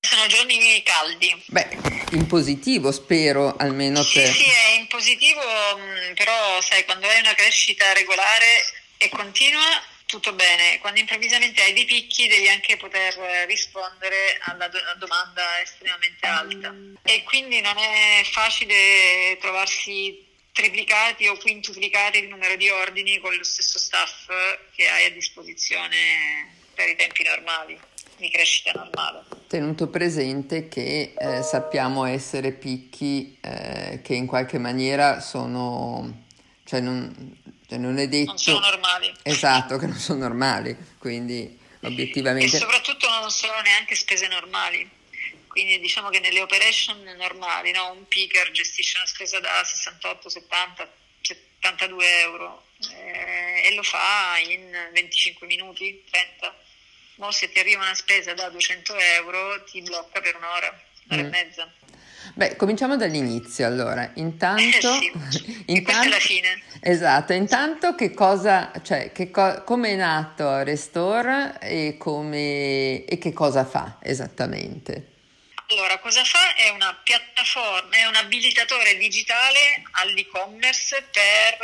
Sono giorni caldi. Beh, in positivo spero almeno sì, per... Sì, è in positivo, mm, però sai, quando hai una crescita regolare e continua, tutto bene. Quando improvvisamente hai dei picchi devi anche poter rispondere alla do- domanda estremamente alta. E quindi non è facile trovarsi triplicati o quintuplicati il numero di ordini con lo stesso staff che hai a disposizione per i tempi normali di crescita normale. Tenuto presente che eh, sappiamo essere picchi eh, che in qualche maniera sono, cioè non, cioè non è detto... Non sono normali. Esatto, che non sono normali, quindi obiettivamente... E soprattutto non sono neanche spese normali. Quindi diciamo che nelle operation normali no? un picker gestisce una spesa da 68, 70, 72 euro eh, e lo fa in 25 minuti, 30 Mo se ti arriva una spesa da 200 euro ti blocca per un'ora, un'ora mm. e mezza. Beh, cominciamo dall'inizio allora. Intanto, eh sì. intanto la fine. Esatto, intanto che cosa, cioè, che co- come è nato Restore e, come, e che cosa fa esattamente? Allora, cosa fa? È una piattaforma, è un abilitatore digitale all'e-commerce per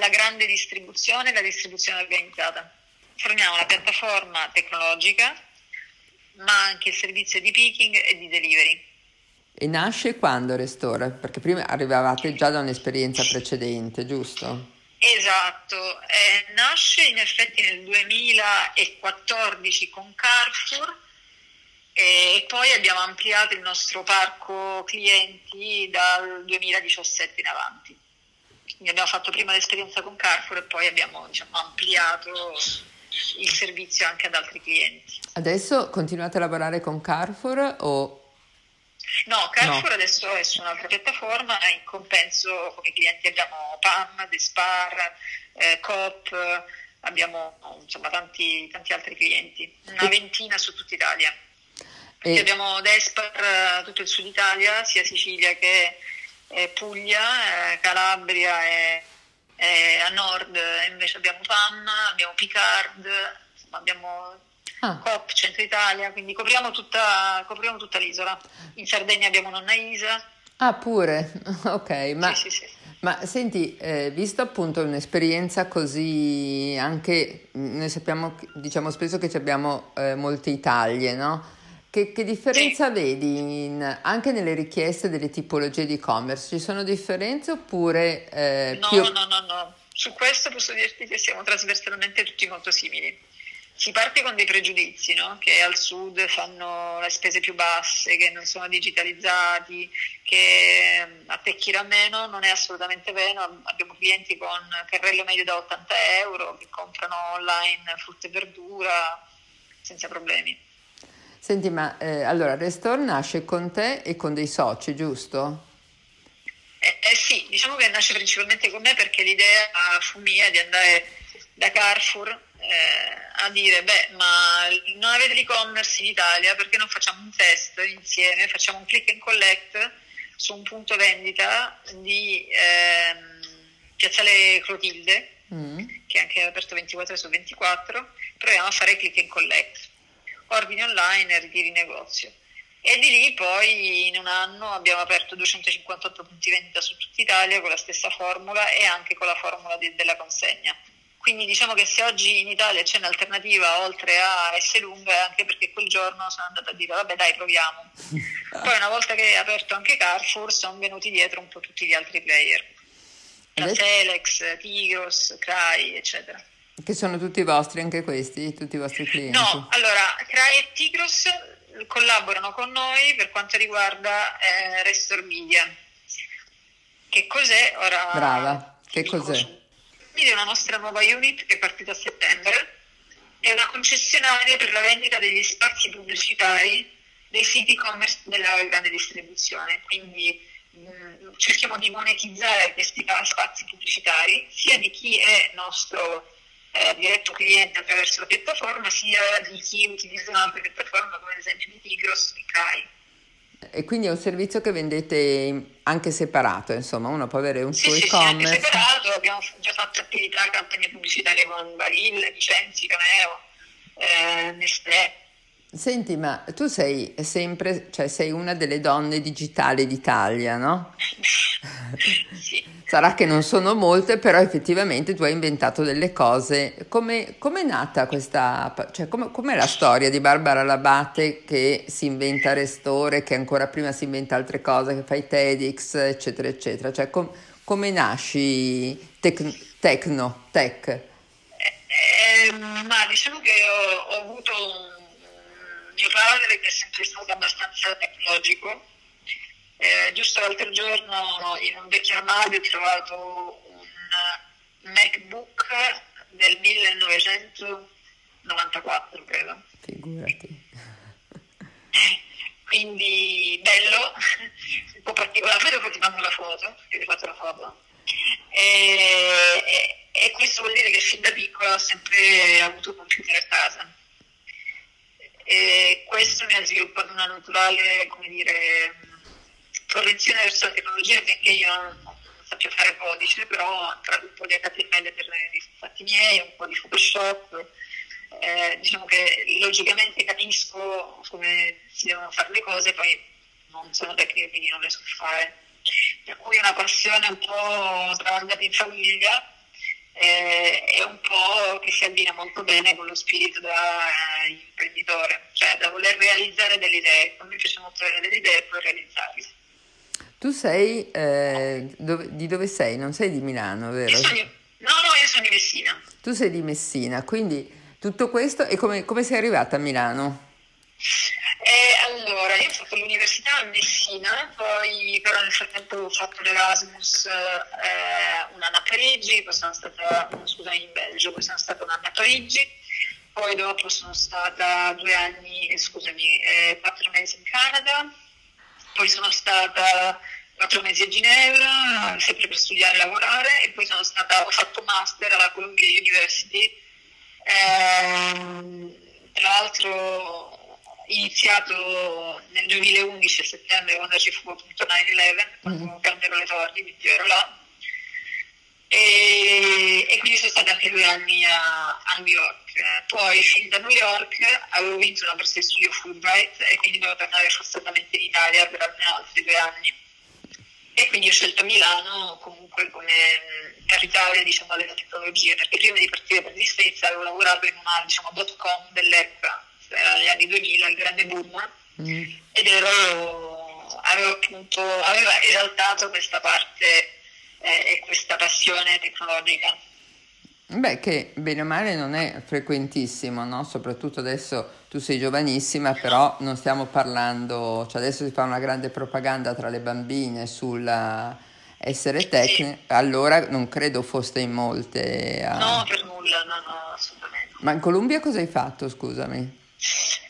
la grande distribuzione e la distribuzione organizzata forniamo la piattaforma tecnologica, ma anche il servizio di picking e di delivery. E nasce quando Restore? Perché prima arrivavate già da un'esperienza precedente, giusto? Esatto, eh, nasce in effetti nel 2014 con Carrefour e poi abbiamo ampliato il nostro parco clienti dal 2017 in avanti. Quindi abbiamo fatto prima l'esperienza con Carrefour e poi abbiamo diciamo, ampliato il servizio anche ad altri clienti. Adesso continuate a lavorare con Carrefour o... No, Carrefour no. adesso è su un'altra piattaforma, in compenso come clienti abbiamo PAM, Despar, eh, Coop, abbiamo insomma tanti, tanti altri clienti, una ventina su tutta Italia. E... Abbiamo Despar tutto il sud Italia, sia Sicilia che eh, Puglia, eh, Calabria e eh, a nord invece abbiamo PAM, abbiamo Picard, insomma, abbiamo ah. COP, Centro Italia, quindi copriamo tutta, copriamo tutta l'isola. In Sardegna abbiamo Nonna Isa. Ah, pure? Ok, ma... Sì, sì, sì. Ma senti, eh, visto appunto un'esperienza così anche, noi sappiamo, diciamo spesso che abbiamo eh, molte Italie, no? Che, che differenza sì. vedi in, anche nelle richieste delle tipologie di e-commerce? Ci sono differenze oppure... Eh, no, più... no, no, no. Su questo posso dirti che siamo trasversalmente tutti molto simili. Si parte con dei pregiudizi, no? che al sud fanno le spese più basse, che non sono digitalizzati, che attecchirà meno, non è assolutamente vero. Abbiamo clienti con carrello medio da 80 euro che comprano online frutta e verdura senza problemi. Senti, ma eh, allora Restore nasce con te e con dei soci, giusto? Eh, eh, sì, diciamo che nasce principalmente con me perché l'idea fu mia di andare da Carrefour eh, a dire, beh, ma non avete l'e-commerce in Italia, perché non facciamo un test insieme, facciamo un click and collect su un punto vendita di ehm, Piazzale Clotilde, mm. che è anche aperto 24 su 24, proviamo a fare click and collect ordini online e ritiri negozio. E di lì poi in un anno abbiamo aperto 258 punti vendita su tutta Italia con la stessa formula e anche con la formula di, della consegna. Quindi diciamo che se oggi in Italia c'è un'alternativa oltre a S lunga è anche perché quel giorno sono andata a dire vabbè dai proviamo. Poi una volta che è aperto anche Carrefour sono venuti dietro un po' tutti gli altri player. La Telex, Tigros, Crai, eccetera. Che sono tutti vostri, anche questi, tutti i vostri clienti? No, allora, CRAI e Tigros collaborano con noi per quanto riguarda eh, Restor Media. Che cos'è? Ora, Brava, che cos'è? Media è una nostra nuova unit che è partita a settembre, è una concessionaria per la vendita degli spazi pubblicitari dei siti e-commerce della grande distribuzione, quindi mh, mm, cerchiamo di monetizzare questi spazi pubblicitari sia di chi è nostro eh, diretto cliente attraverso la piattaforma sia di chi utilizza un'altra piattaforma come ad esempio di Tigros e Kai. E quindi è un servizio che vendete anche separato, insomma, uno può avere un sì, suo sì, e-commerce. Sì, anche separato, abbiamo già fatto attività, campagne pubblicitarie con Barilla, Vicenzi, Cameo, eh, Nestlé. Senti, ma tu sei sempre, cioè sei una delle donne digitali d'Italia, no? sì. Sarà che non sono molte, però effettivamente tu hai inventato delle cose. Come è nata questa, cioè come è la storia di Barbara Labate che si inventa Restore, che ancora prima si inventa altre cose, che fai TEDx, eccetera, eccetera? Cioè com, come nasci tec, tecno, tech? Eh, eh, ma diciamo che ho, ho avuto un mio padre che è sempre stato abbastanza tecnologico. Eh, giusto l'altro giorno in un vecchio armadio ho trovato un MacBook del 1994, credo. Figurati. Quindi bello, un po' particolare, dopo ti mando la foto, che ti ho fatto la foto. E, e, e, questo vuol dire che fin da piccola ho sempre avuto computer a casa e questo mi ha sviluppato una naturale, come dire, propensione verso la tecnologia perché io non sappia fare codice, però tra un po' di HTML per i fatti miei, un po' di Photoshop, eh, diciamo che logicamente capisco come si devono fare le cose, poi non sono tecniche quindi non le so fare. Per cui è una passione un po' tramandata in famiglia eh, è un po' che si abbina molto bene con lo spirito da eh, imprenditore, cioè da voler realizzare delle idee. A me piace molto avere delle idee e poi realizzarle. Tu sei, eh, dove, di dove sei? Non sei di Milano, vero? Sono, no, no, io sono di Messina. Tu sei di Messina, quindi tutto questo, e come, come sei arrivata a Milano? Eh, allora, io ho fatto l'università a Messina, poi però nel frattempo ho fatto l'Erasmus eh, un anno a Parigi, poi sono stata, scusami, in Belgio, poi sono stata un anno a Parigi, poi dopo sono stata due anni, eh, scusami, eh, quattro mesi in Canada, poi sono stata quattro mesi a Ginevra, sempre per studiare e lavorare, e poi sono stata, ho fatto master alla Columbia University. Eh, tra l'altro iniziato nel 2011 a settembre quando ci fu appunto 9-11, quando mm. cambiarono le torri, quindi ero là. E, e, quindi sono stata anche due anni a, a New York. Poi fin da New York avevo vinto una borsa di studio Fulbright e quindi dovevo tornare forzatamente in Italia per almeno altri due anni. E quindi ho scelto Milano comunque come capitale diciamo, delle tecnologie, perché prima di partire per States avevo lavorato in una diciamo, dot com dell'epoca era negli anni 2000, il grande boom, mm. ed ero, avevo appunto, aveva esaltato questa parte eh, e questa passione tecnologica. Beh, che bene o male non è frequentissimo, no? Soprattutto adesso tu sei giovanissima, però non stiamo parlando, cioè adesso si fa una grande propaganda tra le bambine sulla essere tecniche, allora non credo foste in molte. A... No, per nulla, no, no, assolutamente. Ma in Columbia cosa hai fatto, scusami?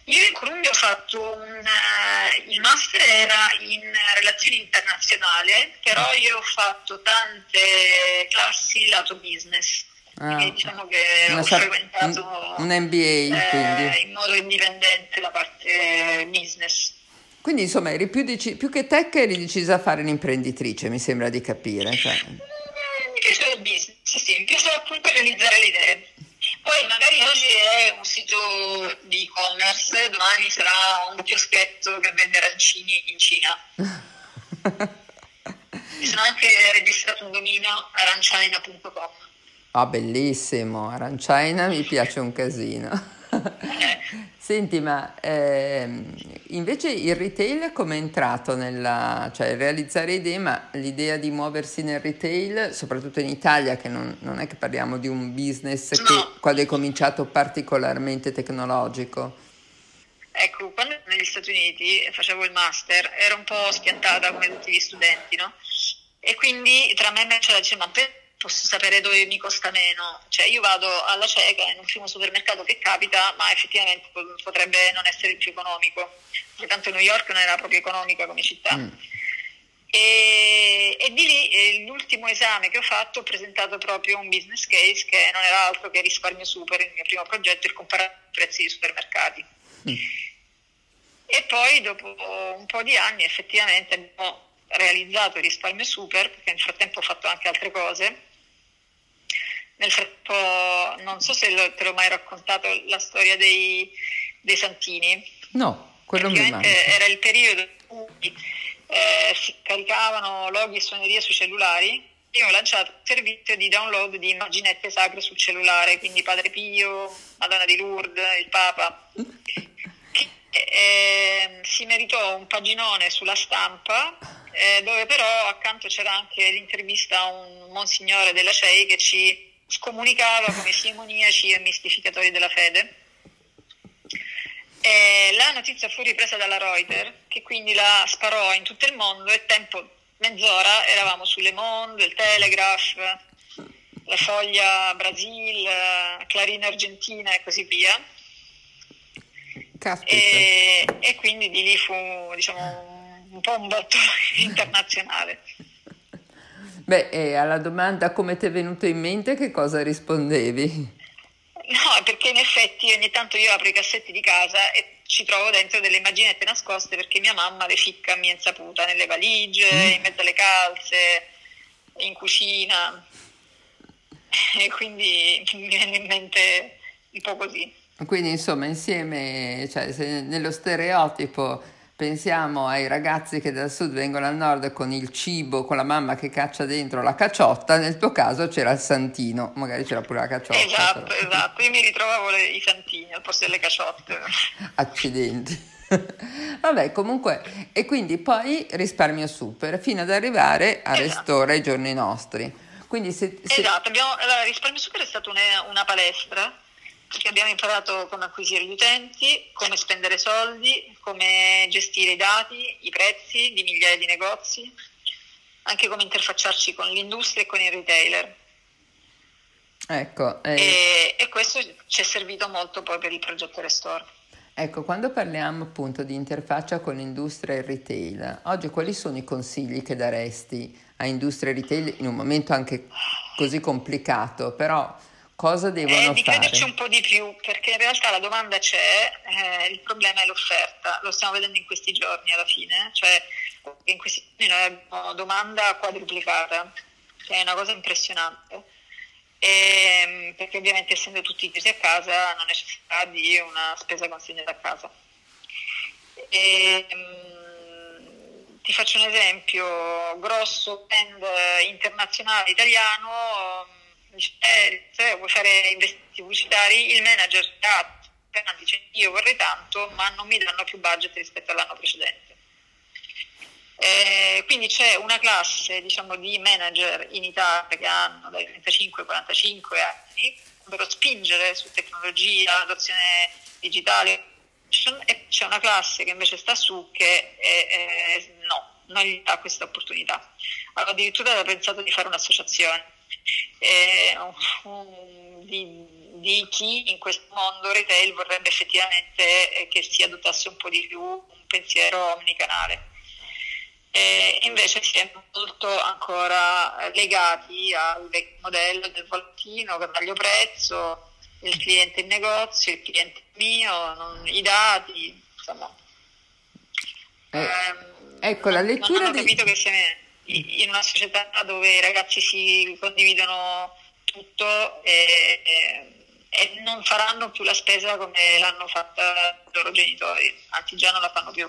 Io in Columbia ho fatto un, uh, il master era in relazioni internazionali, però io ho fatto tante classi lato business. Ah, diciamo che ho frequentato un, un MBA eh, in modo indipendente la parte business. Quindi insomma eri più, dec- più, che tech eri decisa a fare un'imprenditrice, mi sembra di capire. Cioè. Mi piace il business, sì, mi piace appunto realizzare le idee. Poi magari oggi è un sito di e-commerce, domani sarà un chioschetto che vende arancini in Cina. Mi sono anche registrato un dominio aranciaina.com. Ah, bellissimo, aranciaina mi piace un casino. Senti, ma ehm, invece il retail come è entrato nella, cioè realizzare idee, ma l'idea di muoversi nel retail, soprattutto in Italia, che non, non è che parliamo di un business no. che quando è cominciato particolarmente tecnologico. Ecco, quando negli Stati Uniti facevo il master ero un po' spiantata come tutti gli studenti, no? E quindi tra me e me c'era da dire, ma per posso sapere dove mi costa meno. Cioè io vado alla cieca in un primo supermercato che capita, ma effettivamente potrebbe non essere il più economico, perché tanto New York non era proprio economica come città. Mm. E, e, di lì eh, l'ultimo esame che ho fatto ho presentato proprio un business case che non era altro che risparmio super, il mio primo progetto, il comparare i prezzi dei supermercati. Mm. E poi dopo un po' di anni effettivamente abbiamo realizzato il risparmio super, perché nel frattempo ho fatto anche altre cose, nel frattempo, non so se lo, te l'ho mai raccontato, la storia dei, dei Santini? No, quello mi manca. Era il periodo in cui eh, si caricavano loghi e suonerie sui cellulari. Io ho lanciato un servizio di download di immaginette sacre sul cellulare, quindi Padre Pio, Madonna di Lourdes, il Papa. Che, eh, si meritò un paginone sulla stampa eh, dove però accanto c'era anche l'intervista a un monsignore della CEI che ci scomunicava come simoniaci e mistificatori della fede. E la notizia fu ripresa dalla Reuters, che quindi la sparò in tutto il mondo e tempo mezz'ora eravamo su Le Monde, il Telegraph, la Foglia Brasil, Clarina Argentina e così via. E, e, quindi di lì fu diciamo, un po' un botto internazionale. Beh, e alla domanda come ti è venuto in mente, che cosa rispondevi? No, perché in effetti ogni tanto io apro i cassetti di casa e ci trovo dentro delle immaginette nascoste perché mia mamma le ficca a mia insaputa, nelle valigie, mm. in mezzo alle calze, in cucina. E quindi mi viene in mente un po' così. Quindi insomma insieme, cioè nello stereotipo Pensiamo ai ragazzi che dal sud vengono al nord con il cibo, con la mamma che caccia dentro la cacciotta, nel tuo caso c'era il santino, magari c'era pure la cacciotta. Esatto, però. esatto, io mi ritrovavo le, i santini al posto delle cacciotte. Accidenti. Vabbè, comunque, e quindi poi risparmio super fino ad arrivare a esatto. Restore ai giorni nostri. Quindi se, se... Esatto, abbiamo, allora, risparmio super è stata una, una palestra perché abbiamo imparato come acquisire gli utenti, come spendere soldi, come gestire i dati, i prezzi di migliaia di negozi, anche come interfacciarci con l'industria e con i retailer. Ecco, eh... e, e, questo ci è servito molto poi per il progetto Restore. Ecco, quando parliamo appunto di interfaccia con l'industria e il retail, oggi quali sono i consigli che daresti a industria e retail in un momento anche così complicato, però Cosa devono eh, di fare? crederci un po' di più, perché in realtà la domanda c'è, eh, il problema è l'offerta, lo stiamo vedendo in questi giorni alla fine, cioè in questi giorni noi abbiamo domanda quadruplicata, che è una cosa impressionante, e, ehm, perché ovviamente essendo tutti chiusi a casa non necessità di una spesa consegnata a casa. E, um, ti faccio un esempio, grosso brand internazionale italiano eh, se vuoi fare investimenti pubblicitari, il manager dice io vorrei tanto, ma non mi danno più budget rispetto all'anno precedente. Eh, quindi c'è una classe diciamo, di manager in Italia che hanno dai 35 ai 45 anni per spingere su tecnologia, adozione digitale e c'è una classe che invece sta su che è, è, no, non gli dà questa opportunità. Allora, addirittura ho pensato di fare un'associazione eh, di, di, chi in questo mondo retail vorrebbe effettivamente eh, che si adottasse un po' di più un pensiero omnicanale. Eh, invece si è molto ancora legati al vecchio modello del volantino, taglio prezzo, il cliente in negozio, il cliente mio, non, i dati, insomma. Eh, ehm, ecco, la lettura non hanno capito di... che se ne in una società dove i ragazzi si condividono tutto e, e, non faranno più la spesa come l'hanno fatta i loro genitori, anzi già non la fanno più.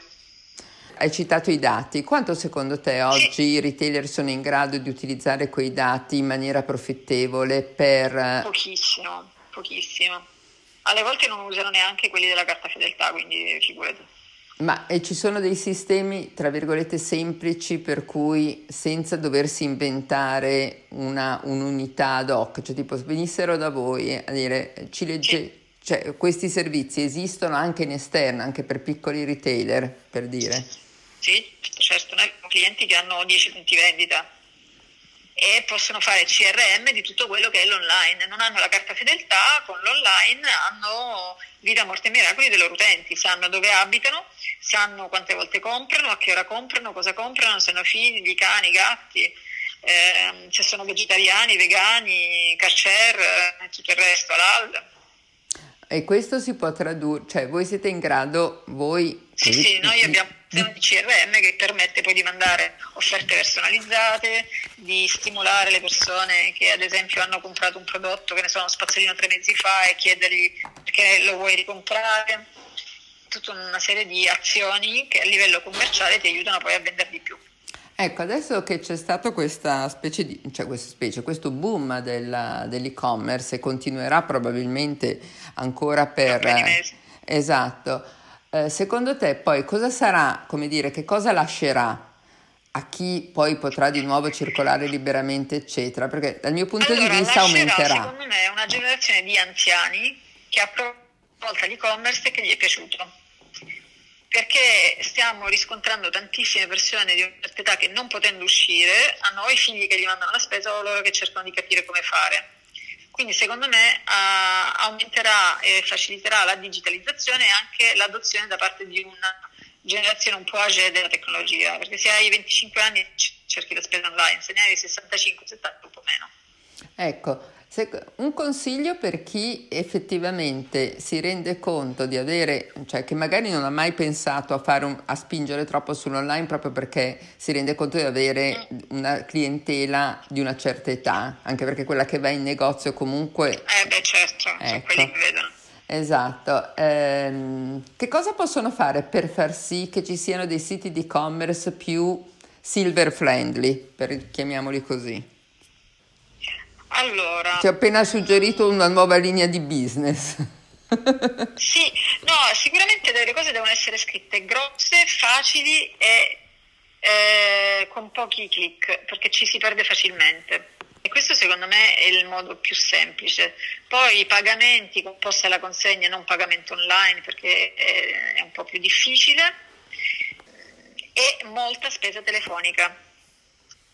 Hai citato i dati, quanto secondo te oggi sì. i retailer sono in grado di utilizzare quei dati in maniera profittevole per... Pochissimo, pochissimo. Alle volte non usano neanche quelli della carta fedeltà, quindi figurati. Ma e ci sono dei sistemi, tra virgolette, semplici per cui senza doversi inventare una, un'unità ad hoc, cioè tipo venissero da voi a dire ci legge, cioè questi servizi esistono anche in esterno, anche per piccoli retailer, per dire? Sì, certo, noi abbiamo clienti che hanno 10 punti vendita e possono fare CRM di tutto quello che è l'online. Non hanno la carta fedeltà, con l'online hanno vita, morte e miracoli dei loro utenti, sanno dove abitano, sanno quante volte comprano, a che ora comprano, cosa comprano, se hanno figli, cani, gatti, eh, se sono vegetariani, vegani, kasher e eh, tutto il resto, halal. E questo si può tradurre, cioè voi siete in grado, voi... Sì, sì, noi abbiamo un CRM che permette poi di mandare offerte personalizzate, di stimolare le persone che ad esempio hanno comprato un prodotto, che ne so, uno spazzolino tre mesi fa e chiedergli perché lo vuoi ricomprare. Tutta una serie di azioni che a livello commerciale ti aiutano poi a vendere di più. Ecco, adesso che c'è stato questa specie di, cioè questa specie, questo boom della, dell'e-commerce e continuerà probabilmente ancora per... per esatto. Eh, secondo te poi cosa sarà, come dire, che cosa lascerà a chi poi potrà di nuovo circolare liberamente, eccetera? Perché dal mio punto allora, di vista lascerà, aumenterà. Secondo me una generazione di anziani che ha provato l'e-commerce e che gli è piaciuto perché stiamo riscontrando tantissime persone di una certa età che non potendo uscire hanno o i figli che gli mandano la spesa o loro che cercano di capire come fare. Quindi secondo me uh, aumenterà e faciliterà la digitalizzazione e anche l'adozione da parte di una generazione un po' age della tecnologia, perché se hai 25 anni cerchi la spesa online, se ne hai 65-70 un po' meno. Ecco, un consiglio per chi effettivamente si rende conto di avere, cioè che magari non ha mai pensato a, un, a spingere troppo sull'online proprio perché si rende conto di avere una clientela di una certa età, anche perché quella che va in negozio comunque... Eh beh certo, ecco. sono quelli che vedono. Esatto, ehm, che cosa possono fare per far sì che ci siano dei siti di e-commerce più silver friendly, per, chiamiamoli così? Allora. Ti ho appena suggerito una nuova linea di business. sì, no, sicuramente le cose devono essere scritte grosse, facili e eh, con pochi click, perché ci si perde facilmente. E questo secondo me è il modo più semplice. Poi i pagamenti composti alla consegna, non pagamento online perché è un po' più difficile e molta spesa telefonica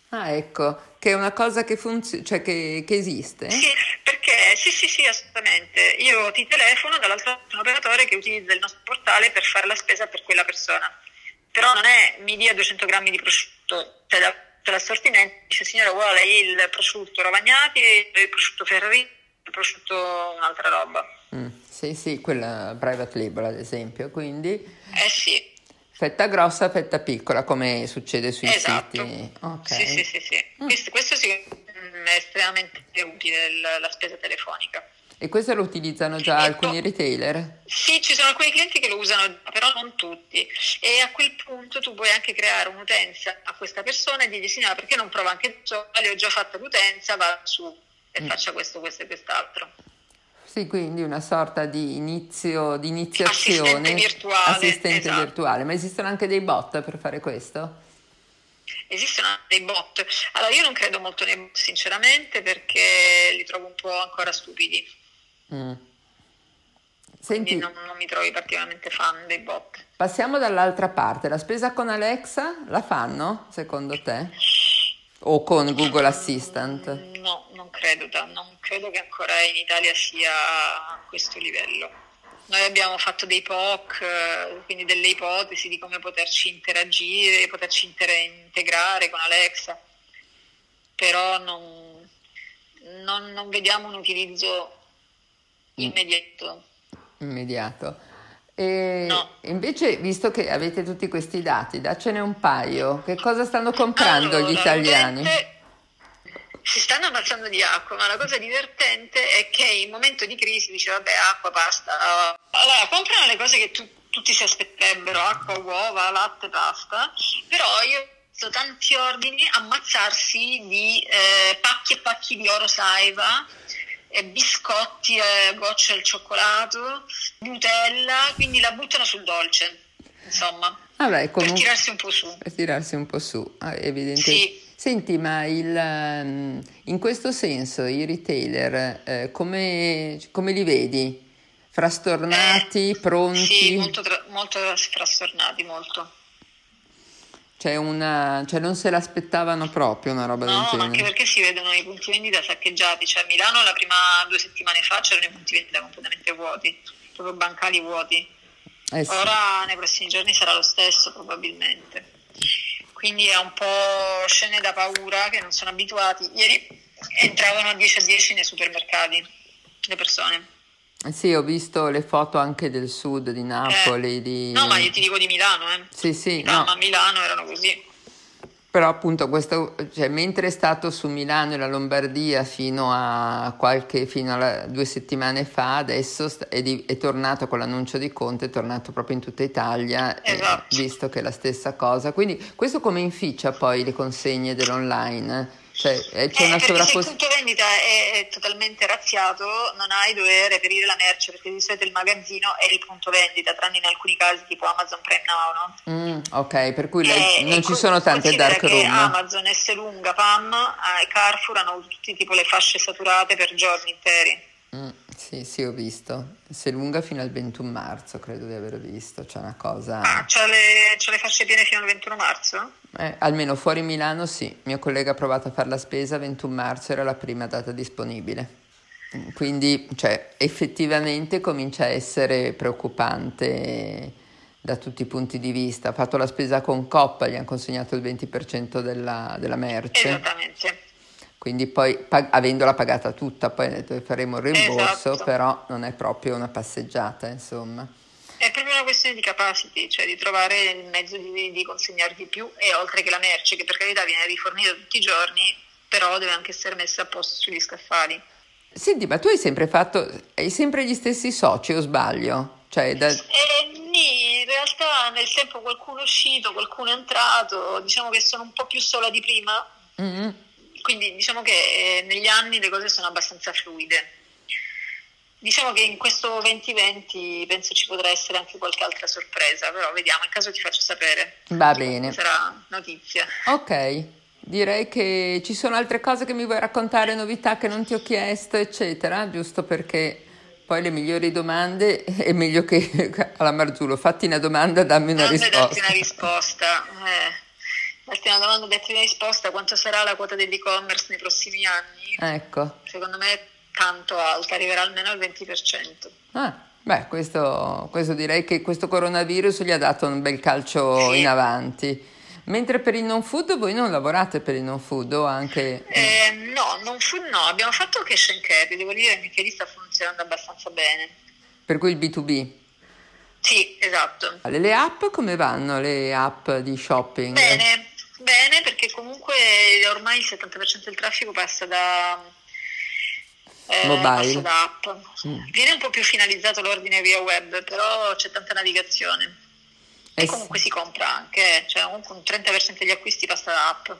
Ah, ecco, che è una cosa che, funziona, cioè che, che, esiste? Sì, perché sì, sì, sì, assolutamente. Io ti telefono dall'altro lato un operatore che utilizza il nostro portale per fare la spesa per quella persona. Però non è mi dia 200 grammi di prosciutto, cioè da, l'assortimento dice signora vuole il prosciutto Rovagnati, il prosciutto Ferrari, il prosciutto un'altra roba. Mm, sì, sì, quella private label ad esempio, quindi... Eh sì. Fetta grossa, fetta piccola, come succede sui esatto. siti. Okay. Sì, sì, sì. sì. Mm. Questo, questo sì è estremamente utile, la, la spesa telefonica. E questo lo utilizzano già ecco, alcuni retailer? Sì, ci sono alcuni clienti che lo usano, però non tutti. E a quel punto tu puoi anche creare un'utenza a questa persona e dirgli signora perché non prova anche tu, le ho già fatto l'utenza, va su e mm. faccia questo, questo e quest'altro. Sì, quindi una sorta di inizio, di iniziazione. Assistente virtuale. Assistente esatto. virtuale, ma esistono anche dei bot per fare questo? Esistono dei bot. Allora io non credo molto nei bot sinceramente perché li trovo un po' ancora stupidi. Mm. Senti, non, non, mi trovi particolarmente fan dei bot. Passiamo dall'altra parte, la spesa con Alexa la fanno secondo te? O con Google Assistant? No, non credo, non credo che ancora in Italia sia a questo livello. Noi abbiamo fatto dei POC, eh, quindi delle ipotesi di come poterci interagire, poterci integrare con Alexa, però non, non, non vediamo un utilizzo mm. immediato. Immediato. E no. invece, visto che avete tutti questi dati, daccene un paio. Che cosa stanno comprando allora, gli italiani? Si stanno ammazzando di acqua, ma la cosa divertente è che in momento di crisi dice vabbè acqua, pasta. Allora, comprano le cose che tu, tutti si aspetterebbero, acqua, uova, latte, pasta, però io ho visto tanti ordini ammazzarsi di eh, pacchi e pacchi di oro saiva biscotti, e gocce al cioccolato, Nutella, quindi la buttano sul dolce, insomma, Vabbè, comunque, per tirarsi un po' su. Per tirarsi un po' su, ah, evidentemente. Sì. Senti, ma il, ehm, in questo senso i retailer eh, come, come, li vedi? Frastornati, eh, pronti? Sì, molto, molto frastornati, molto. Cioè, una, cioè, non se l'aspettavano proprio una roba no, del genere. No, anche perché si vedono i punti vendita saccheggiati. Cioè, a Milano la prima due settimane fa c'erano i punti vendita completamente vuoti, proprio bancali vuoti. Eh sì. Ora nei prossimi giorni sarà lo stesso probabilmente. Quindi è un po' scene da paura che non sono abituati. Ieri entravano a 10 a 10 nei supermercati le persone. Sì, ho visto le foto anche del sud di Napoli. Eh, di... No, ma io ti dico di Milano, eh. Sì, sì. No, no. ma a Milano erano così. Però appunto questo, cioè, mentre è stato su Milano e la Lombardia fino a qualche, fino a due settimane fa, adesso è, di, è, tornato con l'annuncio di Conte, è tornato proprio in tutta Italia, esatto. eh, visto che è la stessa cosa. Quindi questo come inficia poi le consegne dell'online? Cioè, eh, c'è eh, una sovrapposizione. Se il punto vendita è, è, totalmente razziato, non hai dove reperire la merce perché di solito il magazzino è il punto vendita, tranne in alcuni casi tipo Amazon Prime Now, no? Mm, ok, per cui lei, non ci sono tante dark room. Amazon, S lunga, PAM e eh, Carrefour hanno tutti tipo le fasce saturate per giorni interi. Mm, sì, sì, ho visto. Se lunga fino al 21 marzo, credo di aver visto. C'è una cosa. Ah, c'ha le, c'ha le fasce piene fino al 21 marzo? Eh, almeno fuori Milano, sì. Mio collega ha provato a fare la spesa, 21 marzo era la prima data disponibile. Quindi, cioè, effettivamente comincia a essere preoccupante da tutti i punti di vista. Ha fatto la spesa con Coppa, gli hanno consegnato il 20% della, della merce. Esattamente quindi poi pag- avendola pagata tutta, poi faremo il rimborso, esatto. però non è proprio una passeggiata, insomma. È proprio una questione di capacity, cioè di trovare il mezzo di, di consegnare di più e oltre che la merce, che per carità viene rifornita tutti i giorni, però deve anche essere messa a posto sugli scaffali. Senti, ma tu hai sempre fatto, hai sempre gli stessi soci o sbaglio? Cioè, da... eh, in realtà nel tempo qualcuno è uscito, qualcuno è entrato, diciamo che sono un po' più sola di prima. Mm-hmm quindi diciamo che eh, negli anni le cose sono abbastanza fluide. Diciamo che in questo 2020 penso ci potrà essere anche qualche altra sorpresa, però vediamo, in caso ti faccio sapere. Va bene. Sarà notizia. Ok, direi che ci sono altre cose che mi vuoi raccontare, novità che non ti ho chiesto, eccetera, giusto perché poi le migliori domande è meglio che alla Marzullo, fatti una domanda, dammi una non risposta. Dammi una risposta. Eh. Ultima domanda detta in risposta, quanto sarà la quota dell'e-commerce nei prossimi anni? Ecco. Secondo me è tanto alta, arriverà almeno al 20%. Ah, beh, questo, questo direi che questo coronavirus gli ha dato un bel calcio sì. in avanti. Mentre per il non food voi non lavorate per il non food o anche... Eh, no, non food no, abbiamo fatto cash and carry, devo dire che lì sta funzionando abbastanza bene. Per cui il B2B? Sì, esatto. Le, le app come vanno, le app di shopping? Bene, Bene, perché comunque ormai il 70% del traffico passa da, eh, Mobile. Passa da app. Mm. Viene un po' più finalizzato l'ordine via web, però c'è tanta navigazione. E, e comunque si compra anche, cioè comunque un 30% degli acquisti passa da app.